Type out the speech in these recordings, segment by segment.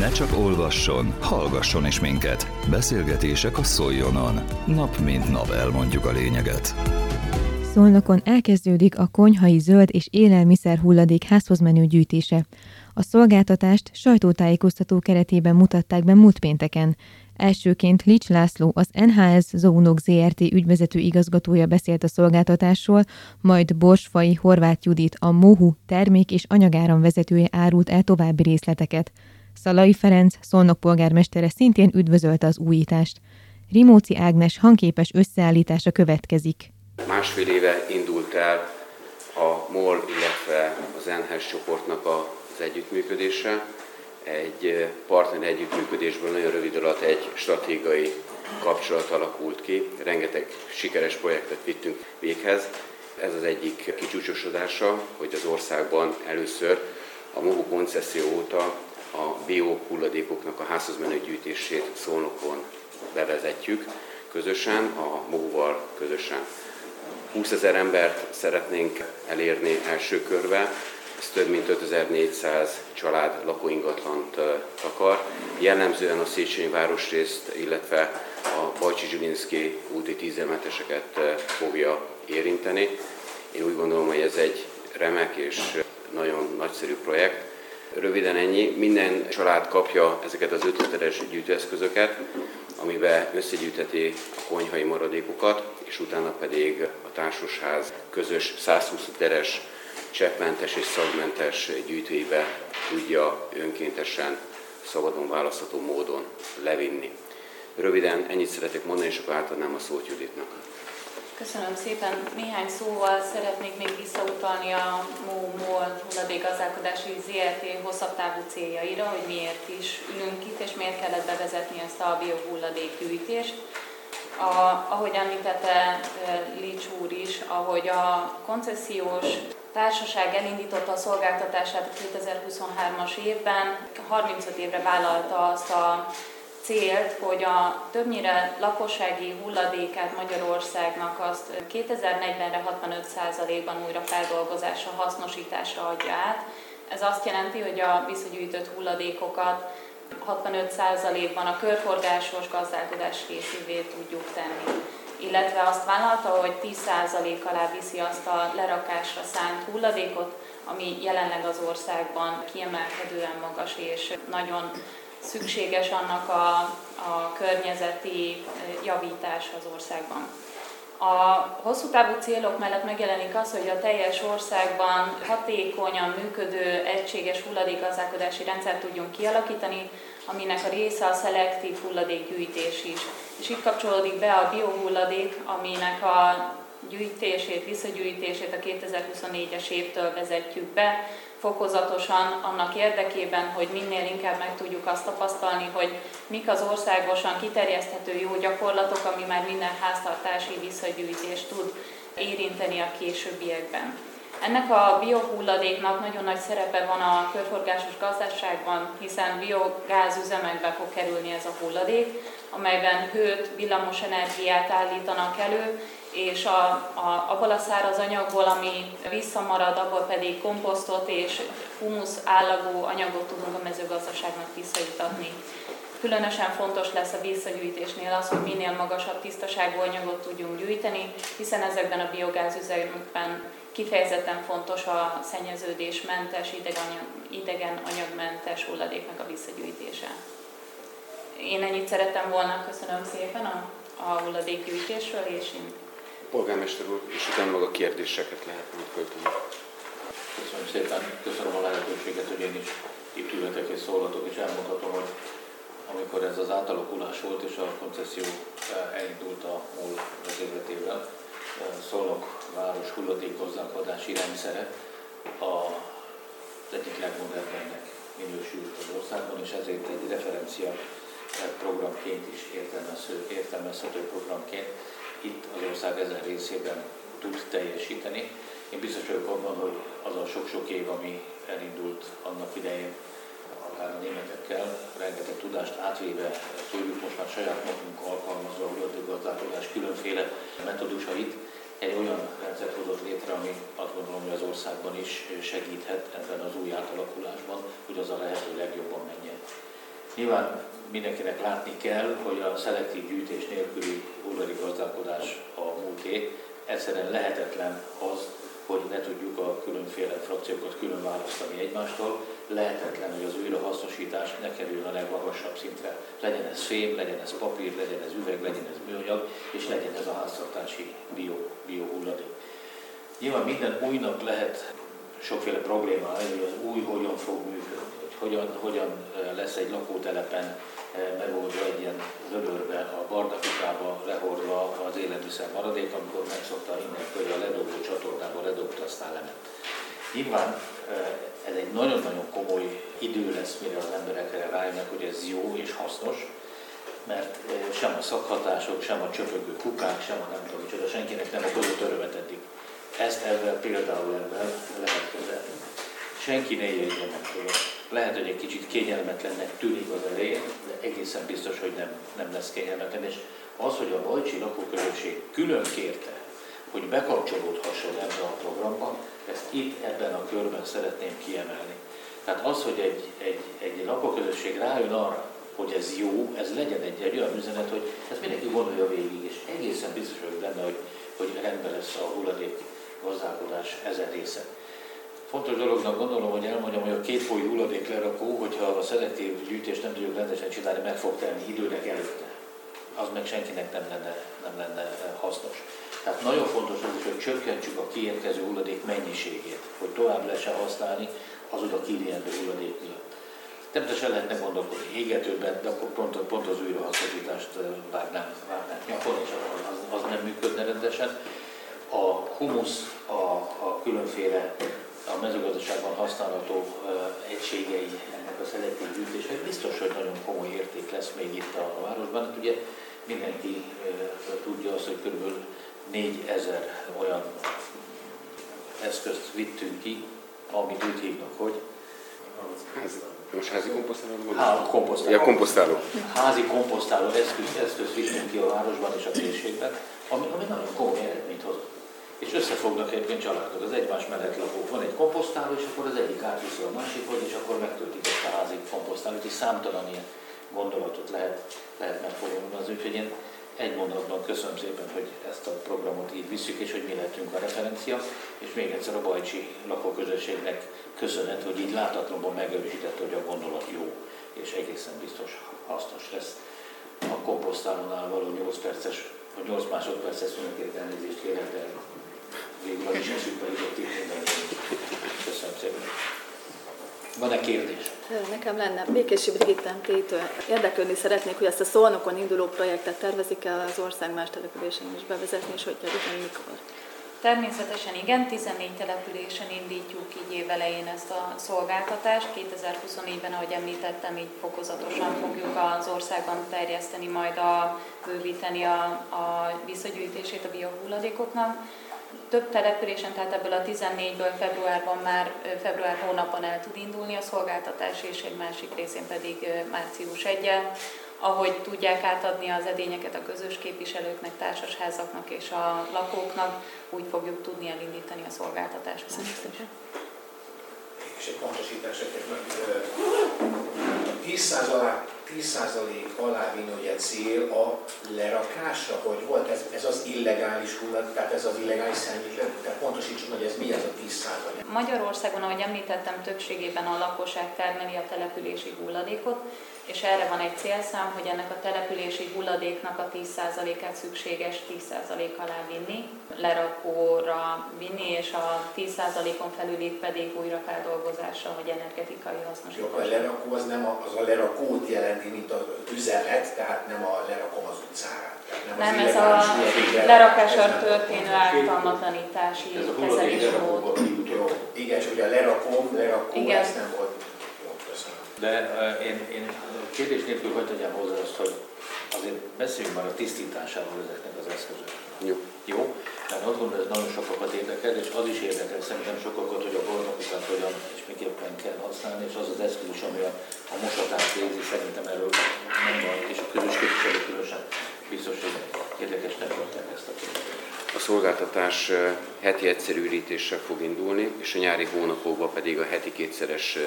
Ne csak olvasson, hallgasson is minket. Beszélgetések a Szoljonon. Nap mint nap elmondjuk a lényeget. Szolnokon elkezdődik a konyhai zöld és élelmiszer hulladék házhoz menő gyűjtése. A szolgáltatást sajtótájékoztató keretében mutatták be múlt pénteken. Elsőként Lics László, az NHS Zónok ZRT ügyvezető igazgatója beszélt a szolgáltatásról, majd Borsfai Horváth Judit, a Mohu termék és anyagáram vezetője árult el további részleteket. Szalai Ferenc, Szolnok polgármestere szintén üdvözölte az újítást. Rimóci Ágnes hangképes összeállítása következik. Másfél éve indult el a MOL, illetve az NHS csoportnak az együttműködése. Egy partner együttműködésből nagyon rövid alatt egy stratégiai kapcsolat alakult ki. Rengeteg sikeres projektet vittünk véghez. Ez az egyik kicsúcsosodása, hogy az országban először a MOVU koncesszió óta a bio hulladékoknak a házhoz menő gyűjtését Szolnokon bevezetjük közösen, a MOVU-val közösen. 20 ezer embert szeretnénk elérni első körbe, ez több mint 5400 család lakóingatlant takar. Jellemzően a Széchenyi városrészt, illetve a Bajcsi Zsilinszki úti tízemeteseket fogja érinteni. Én úgy gondolom, hogy ez egy remek és nagyon nagyszerű projekt, Röviden ennyi, minden család kapja ezeket az 5 literes gyűjtőeszközöket, amiben összegyűjteti a konyhai maradékokat, és utána pedig a társasház közös 120 literes cseppmentes és szagmentes gyűjtőibe tudja önkéntesen, szabadon választható módon levinni. Röviden ennyit szeretek mondani, és akkor átadnám a szót Juditnak. Köszönöm szépen. Néhány szóval szeretnék még visszautalni a MOL hulladékgazdálkodási ZRT hosszabb távú céljaira, hogy miért is ülünk itt, és miért kellett bevezetni ezt a biohulladék gyűjtést. A, ahogy említette Lics úr is, ahogy a koncesziós társaság elindította a szolgáltatását a 2023-as évben, 35 évre vállalta azt a célt, hogy a többnyire lakossági hulladékát Magyarországnak azt 2040-re 65%-ban újra feldolgozásra, hasznosításra adja át. Ez azt jelenti, hogy a visszagyűjtött hulladékokat 65%-ban a körforgásos gazdálkodás részévé tudjuk tenni. Illetve azt vállalta, hogy 10% alá viszi azt a lerakásra szánt hulladékot, ami jelenleg az országban kiemelkedően magas és nagyon szükséges annak a, a környezeti javítás az országban. A hosszú távú célok mellett megjelenik az, hogy a teljes országban hatékonyan működő egységes hulladékgazdálkodási rendszert tudjunk kialakítani, aminek a része a szelektív hulladékgyűjtés is. És itt kapcsolódik be a biohulladék, aminek a gyűjtését, visszagyűjtését a 2024-es évtől vezetjük be, fokozatosan annak érdekében, hogy minél inkább meg tudjuk azt tapasztalni, hogy mik az országosan kiterjeszthető jó gyakorlatok, ami már minden háztartási visszagyűjtést tud érinteni a későbbiekben. Ennek a biohulladéknak nagyon nagy szerepe van a körforgásos gazdaságban, hiszen biogázüzemekbe fog kerülni ez a hulladék, amelyben hőt, villamos energiát állítanak elő, és a, a, abból a száraz anyagból, ami visszamarad, abból pedig komposztot és humusz állagú anyagot tudunk a mezőgazdaságnak visszajutatni. Különösen fontos lesz a visszagyűjtésnél az, hogy minél magasabb tisztaságú anyagot tudjunk gyűjteni, hiszen ezekben a biogázüzemekben kifejezetten fontos a szennyeződésmentes, idegen anyagmentes hulladéknak a visszagyűjtése. Én ennyit szerettem volna, köszönöm szépen a, a hulladékgyűjtésről, és én polgármester úr, és utána maga kérdéseket lehet majd föltenni. Köszönöm szépen, köszönöm a lehetőséget, hogy én is itt ülhetek és szólhatok, és elmondhatom, hogy amikor ez az átalakulás volt, és a koncesszió elindult a MOL vezérletével, Szolnok város hulladékgazdálkodási rendszere az egyik legmodernebb minősül az országban, és ezért egy referencia programként is értelmezhető programként itt az ország ezen részében tud teljesíteni. Én biztos vagyok abban, hogy az a sok-sok év, ami elindult annak idején, akár a németekkel, rengeteg tudást átvéve tőlük most már saját magunk alkalmazva a gazdálkodás különféle metodusait, egy olyan rendszert hozott létre, ami azt gondolom, hogy az országban is segíthet ebben az új átalakulásban, hogy az a lehető legjobban menjen. Nyilván mindenkinek látni kell, hogy a szelektív gyűjtés nélküli gazdálkodás a múlté. Egyszerűen lehetetlen az, hogy ne tudjuk a különféle frakciókat külön választani egymástól. Lehetetlen, hogy az újrahasznosítás ne kerüljön a legmagasabb szintre. Legyen ez fém, legyen ez papír, legyen ez üveg, legyen ez műanyag, és legyen ez a háztartási bio, bio hulladék. Nyilván minden újnak lehet sokféle problémája, hogy az új hogyan fog működni, hogy hogyan, hogyan lesz egy lakótelepen megoldva egy ilyen zöbörbe, a barnakukába lehordva az élelmiszer maradék, amikor megszokta innen hogy a ledobó csatornába ledobta, aztán lement. Nyilván ez egy nagyon-nagyon komoly idő lesz, mire az emberek rájönnek, hogy ez jó és hasznos, mert sem a szakhatások, sem a csöpögő kukák, sem a nem tudom senkinek nem okozott örömet eddig. Ezt ebben például ebben lehet kezelni. Senki ne érjen meg Lehet, hogy egy kicsit kényelmetlennek tűnik az elején, de egészen biztos, hogy nem, nem lesz kényelmetlen. És az, hogy a bajcsi lakóközösség külön kérte, hogy bekapcsolódhasson ebbe a programba, ezt itt ebben a körben szeretném kiemelni. Tehát az, hogy egy, egy, egy lakóközösség rájön arra, hogy ez jó, ez legyen egy, egy olyan üzenet, hogy ezt mindenki gondolja végig, és egészen biztos vagyok benne, hogy, hogy rendben lesz a hulladék gazdálkodás ezen része. Fontos dolognak gondolom, hogy elmondjam, hogy a két folyó hulladék lerakó, hogyha a szelektív gyűjtést nem tudjuk rendesen csinálni, meg fog tenni időnek előtte. Az meg senkinek nem lenne, nem lenne hasznos. Tehát nagyon fontos az hogy csökkentsük a kiérkező hulladék mennyiségét, hogy tovább lehessen használni az oda kirjendő hulladék miatt. Természetesen lehetne gondolkodni égetőben, de akkor pont, pont az újrahasznosítást vágnánk, vágnánk nyakon, és az, az nem működne rendesen. A humusz, a, a különféle a mezőgazdaságban használható egységei ennek a szelektív gyűjtésnek biztos, hogy nagyon komoly érték lesz még itt a városban. Hát ugye mindenki tudja azt, hogy kb. 4000 olyan eszközt vittünk ki, amit úgy hívnak, hogy most házi komposztáló? Há, komposztáló. Ja, komposztáló. Házi komposztáló eszközt, eszközt vittünk ki a városban és a térségben, ami, ami nagyon komoly eredményt hozott. És összefognak egyébként családok, az egymás mellett lakók. Van egy komposztáló, és akkor az egyik átviszi a másikhoz, és akkor megtöltik ezt a házi komposztálót, és számtalan ilyen gondolatot lehet, lehet megfogni az úgyhogy én egy mondatban köszönöm szépen, hogy ezt a programot így visszük, és hogy mi lehetünk a referencia, és még egyszer a Bajcsi lakóközösségnek köszönet, hogy így látatlanban megerősítette, hogy a gondolat jó, és egészen biztos hasznos lesz. A komposztálónál való 8 perces, vagy 8 másodperces szünetért elnézést kérek, de végül az is eszükbe jutott itt Köszönöm szépen. Van-e kérdés? Nekem lenne. Békési Brigittán tétől érdeklődni szeretnék, hogy ezt a Szolnokon induló projektet tervezik-e az ország más településen is bevezetni, és hogyha igen, mikor? Természetesen igen, 14 településen indítjuk így évelején ezt a szolgáltatást. 2024-ben, ahogy említettem, így fokozatosan fogjuk az országban terjeszteni, majd a, bővíteni a, a visszagyűjtését a biohulladékoknak több településen, tehát ebből a 14-ből februárban már, február hónapban el tud indulni a szolgáltatás, és egy másik részén pedig március 1 -el. Ahogy tudják átadni az edényeket a közös képviselőknek, társasházaknak és a lakóknak, úgy fogjuk tudni elindítani a szolgáltatást. És egy pontosítás, 10 alá 10% alá vinni ugye cél a lerakásra, hogy volt ez, ez az illegális hullat, tehát ez az illegális szennyvízlet, tehát pontosítsuk, hogy ez mi ez a 10%. Magyarországon, ahogy említettem, többségében a lakosság termeli a települési hulladékot, és erre van egy célszám, hogy ennek a települési hulladéknak a 10%-át szükséges 10% alá vinni, lerakóra vinni, és a 10%-on felüli pedig újrafeldolgozásra vagy energetikai hasznosításra. Jó, a lerakó az nem a, az a lerakót jelenti, mint az üzemet, tehát nem a lerakom az utcára. Nem, nem ez a lerakásra történő ártalmatlanítási kezelésmód. Igen, és ugye a lerakom, lerakó, Igen. ezt nem volt de uh, én, én kérdés nélkül hogy tegyem hozzá azt, hogy azért beszéljünk már a tisztításáról ezeknek az eszközöknek. Jó. Jó? Mert azt gondolom, ez nagyon sokakat érdekel, és az is érdekel szerintem sokakat, hogy a barnakokat hogyan és miképpen kell használni, és az az eszköz ami a, a mosatát végzi, szerintem erről nem van, és a közös képviselő különösen biztos, hogy érdekesnek tartják ezt a kérdést. A szolgáltatás heti egyszerű ürítéssel fog indulni, és a nyári hónapokban pedig a heti kétszeres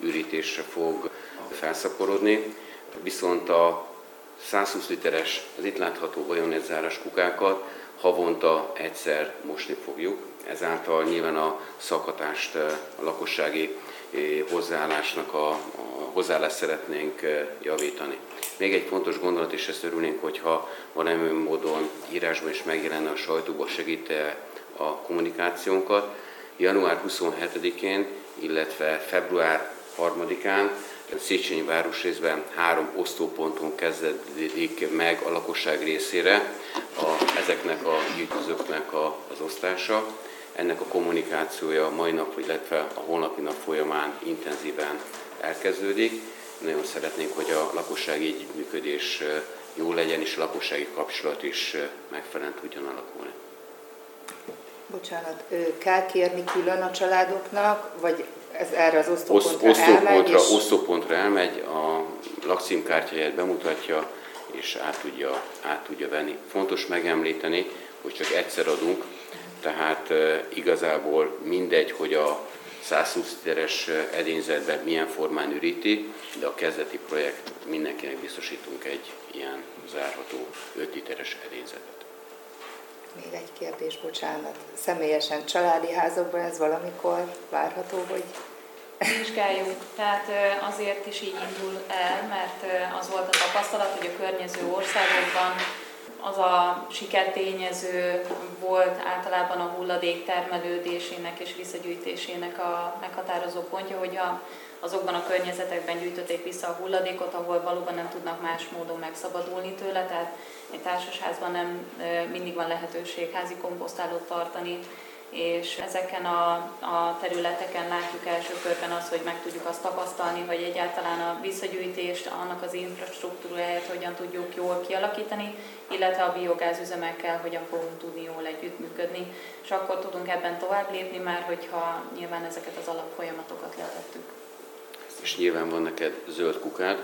ürítésre fog felszaporodni. viszont a 120 literes, az itt látható olyanetzáras kukákat havonta egyszer mosni fogjuk. Ezáltal nyilván a szakatást, a lakossági hozzáállásnak a, a hozzáállást szeretnénk javítani. Még egy fontos gondolat, és ezt örülnénk, hogyha valami módon írásban is megjelenne a sajtóba, segít a kommunikációnkat. Január 27-én, illetve február 3-án Széchenyi városrészben három osztóponton kezdődik meg a lakosság részére a, ezeknek a gyűjtőzőknek a, az osztása. Ennek a kommunikációja a mai nap, illetve a holnapi nap folyamán intenzíven elkezdődik. Nagyon szeretnénk, hogy a lakossági együttműködés jó legyen, és a lakossági kapcsolat is megfelelően tudjon alakulni. Bocsánat, kell kérni külön a családoknak, vagy ez erre az osztópontra, Oszt, osztópontra elmegy? És... Osztópontra elmegy, a lakcímkártyáját bemutatja, és át tudja, át tudja venni. Fontos megemlíteni, hogy csak egyszer adunk, tehát igazából mindegy, hogy a 120 literes edényzetben milyen formán üríti, de a kezdeti projekt mindenkinek biztosítunk egy ilyen zárható 5 literes edényzetet. Még egy kérdés, bocsánat. Személyesen családi házakban ez valamikor várható, hogy vizsgáljunk. Tehát azért is így indul el, mert az volt a tapasztalat, hogy a környező országokban az a sikertényező volt általában a hulladék termelődésének és visszagyűjtésének a meghatározó pontja, hogy a, azokban a környezetekben gyűjtötték vissza a hulladékot, ahol valóban nem tudnak más módon megszabadulni tőle, tehát egy társasházban nem mindig van lehetőség házi komposztálót tartani, és ezeken a, a területeken látjuk első körben azt, hogy meg tudjuk azt tapasztalni, hogy egyáltalán a visszagyűjtést, annak az infrastruktúráját hogyan tudjuk jól kialakítani, illetve a biogázüzemekkel hogyan fogunk tudni jól együttműködni, és akkor tudunk ebben tovább lépni már, hogyha nyilván ezeket az alapfolyamatokat letettük. És nyilván van neked zöld kukád,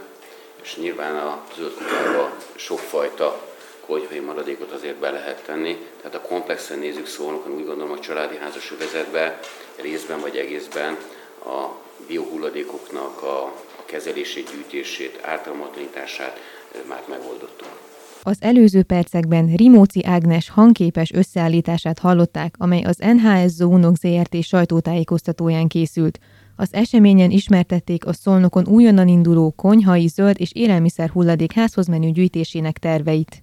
és nyilván a zöld kukában sokfajta konyhai maradékot azért be lehet tenni. Tehát a komplexen nézzük szólnokon, úgy gondolom, a családi házas övezetben részben vagy egészben a biohulladékoknak a, a kezelését, gyűjtését, ártalmatlanítását már megoldottuk. Az előző percekben Rimóci Ágnes hangképes összeállítását hallották, amely az NHS Zónok ZRT sajtótájékoztatóján készült. Az eseményen ismertették a Szolnokon újonnan induló konyhai, zöld és élelmiszer hulladék házhoz menő gyűjtésének terveit.